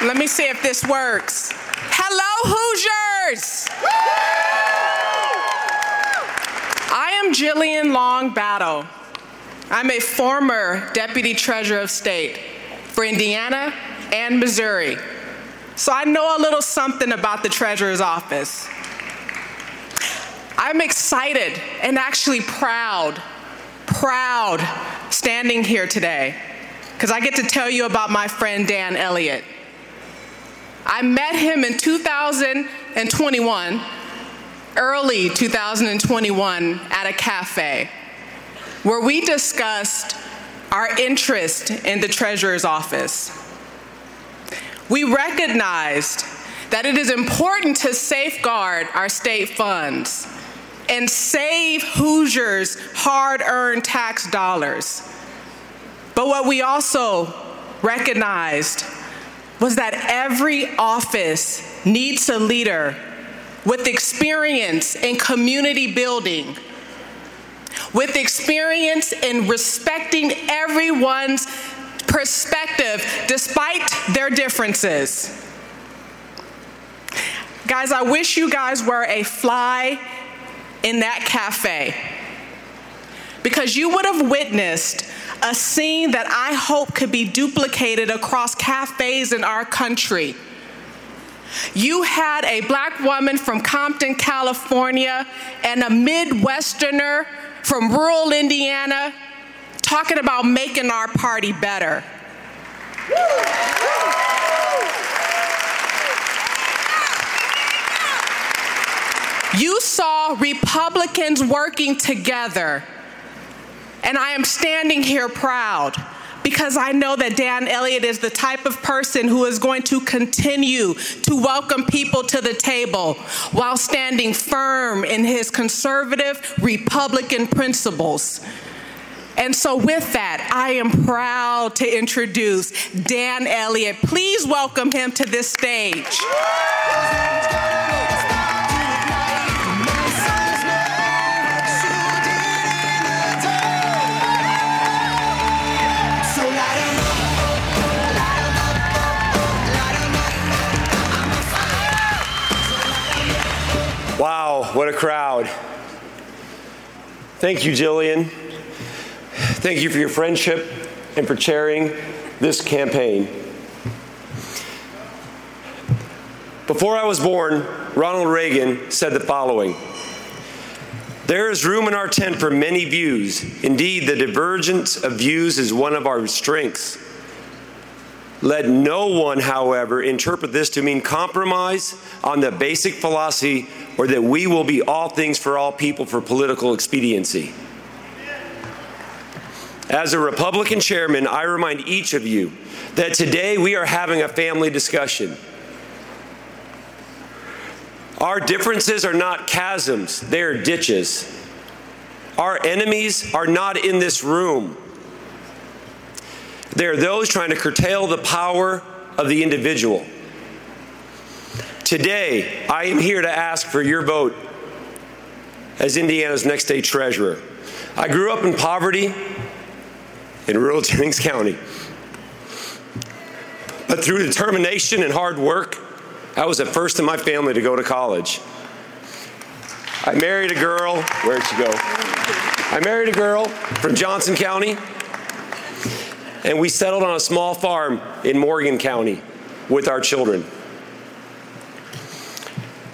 Let me see if this works. Hello, Hoosiers! I am Jillian Long Battle. I'm a former Deputy Treasurer of State for Indiana and Missouri. So I know a little something about the Treasurer's Office. I'm excited and actually proud, proud standing here today because I get to tell you about my friend Dan Elliott. I met him in 2021, early 2021, at a cafe where we discussed our interest in the Treasurer's Office. We recognized that it is important to safeguard our state funds and save Hoosiers' hard earned tax dollars. But what we also recognized was that every office needs a leader with experience in community building, with experience in respecting everyone's perspective despite their differences. Guys, I wish you guys were a fly in that cafe because you would have witnessed a scene that I hope could be duplicated across cafes in our country. You had a black woman from Compton, California, and a Midwesterner from rural Indiana talking about making our party better. You saw Republicans working together and I am standing here proud because I know that Dan Elliott is the type of person who is going to continue to welcome people to the table while standing firm in his conservative Republican principles. And so, with that, I am proud to introduce Dan Elliott. Please welcome him to this stage. What a crowd. Thank you, Jillian. Thank you for your friendship and for chairing this campaign. Before I was born, Ronald Reagan said the following There is room in our tent for many views. Indeed, the divergence of views is one of our strengths. Let no one, however, interpret this to mean compromise on the basic philosophy or that we will be all things for all people for political expediency. As a Republican chairman, I remind each of you that today we are having a family discussion. Our differences are not chasms, they are ditches. Our enemies are not in this room. They are those trying to curtail the power of the individual. Today, I am here to ask for your vote as Indiana's next state treasurer. I grew up in poverty in rural Jennings County. But through determination and hard work, I was the first in my family to go to college. I married a girl, where'd she go? I married a girl from Johnson County, and we settled on a small farm in Morgan County with our children.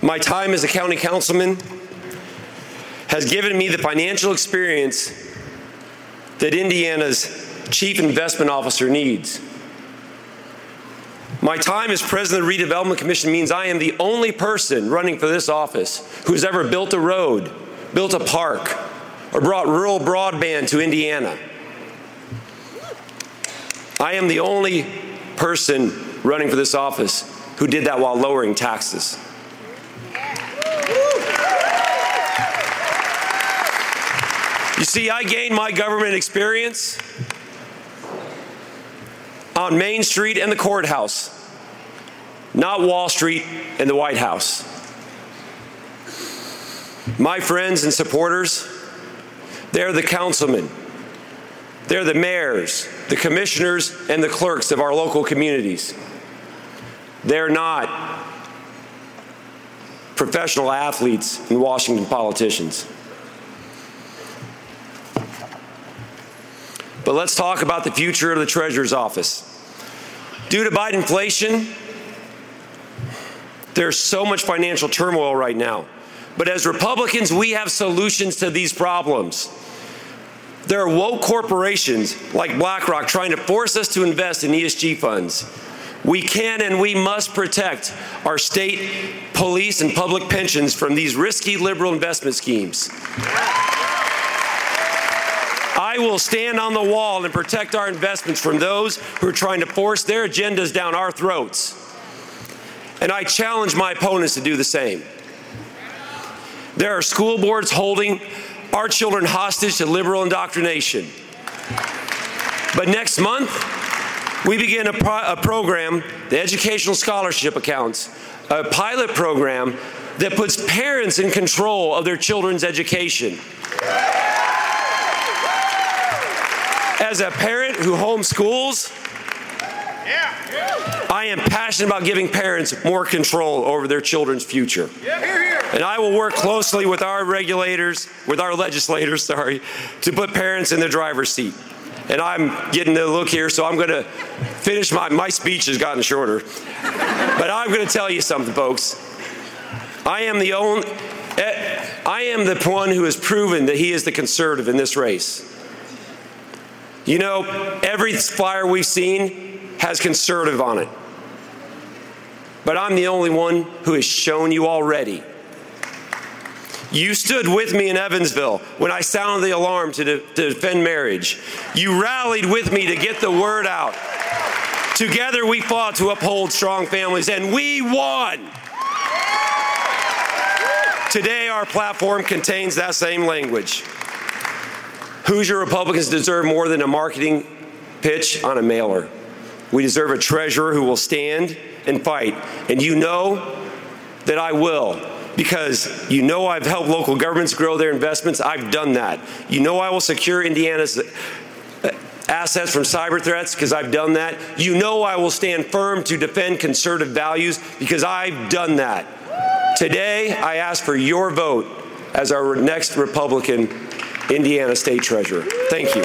My time as a county councilman has given me the financial experience that Indiana's chief investment officer needs. My time as president of the Redevelopment Commission means I am the only person running for this office who's ever built a road, built a park, or brought rural broadband to Indiana. I am the only person running for this office who did that while lowering taxes. You see, I gained my government experience on Main Street and the courthouse, not Wall Street and the White House. My friends and supporters, they're the councilmen, they're the mayors, the commissioners, and the clerks of our local communities. They're not professional athletes and Washington politicians. But let's talk about the future of the Treasurer's office. Due to Biden inflation, there's so much financial turmoil right now. But as Republicans, we have solutions to these problems. There are woke corporations like BlackRock trying to force us to invest in ESG funds. We can and we must protect our state police and public pensions from these risky liberal investment schemes. I will stand on the wall and protect our investments from those who are trying to force their agendas down our throats. And I challenge my opponents to do the same. There are school boards holding our children hostage to liberal indoctrination. But next month, we begin a, pro- a, program, the Educational Scholarship Accounts, a pilot program that puts parents in control of their children's education. As a parent who homeschools, I am passionate about giving parents more control over their children's future. And I will work closely with our regulators, with our legislators, sorry, to put parents in the driver's seat. And I'm getting the look here, so I'm going to finish my my speech has gotten shorter. But I'm going to tell you something, folks. I am the only eh, I am the one who has proven that he is the conservative in this race. You know, every flyer we've seen has conservative on it. But I'm the only one who has shown you already. You stood with me in Evansville when I sounded the alarm to, de- to defend marriage. You rallied with me to get the word out. Together we fought to uphold strong families, and we won. Today, our platform contains that same language. Hoosier Republicans deserve more than a marketing pitch on a mailer. We deserve a treasurer who will stand and fight. And you know that I will because you know I've helped local governments grow their investments. I've done that. You know I will secure Indiana's uh, assets from cyber threats because I've done that. You know I will stand firm to defend conservative values because I've done that. Today, I ask for your vote as our next Republican Indiana State Treasurer. Thank you.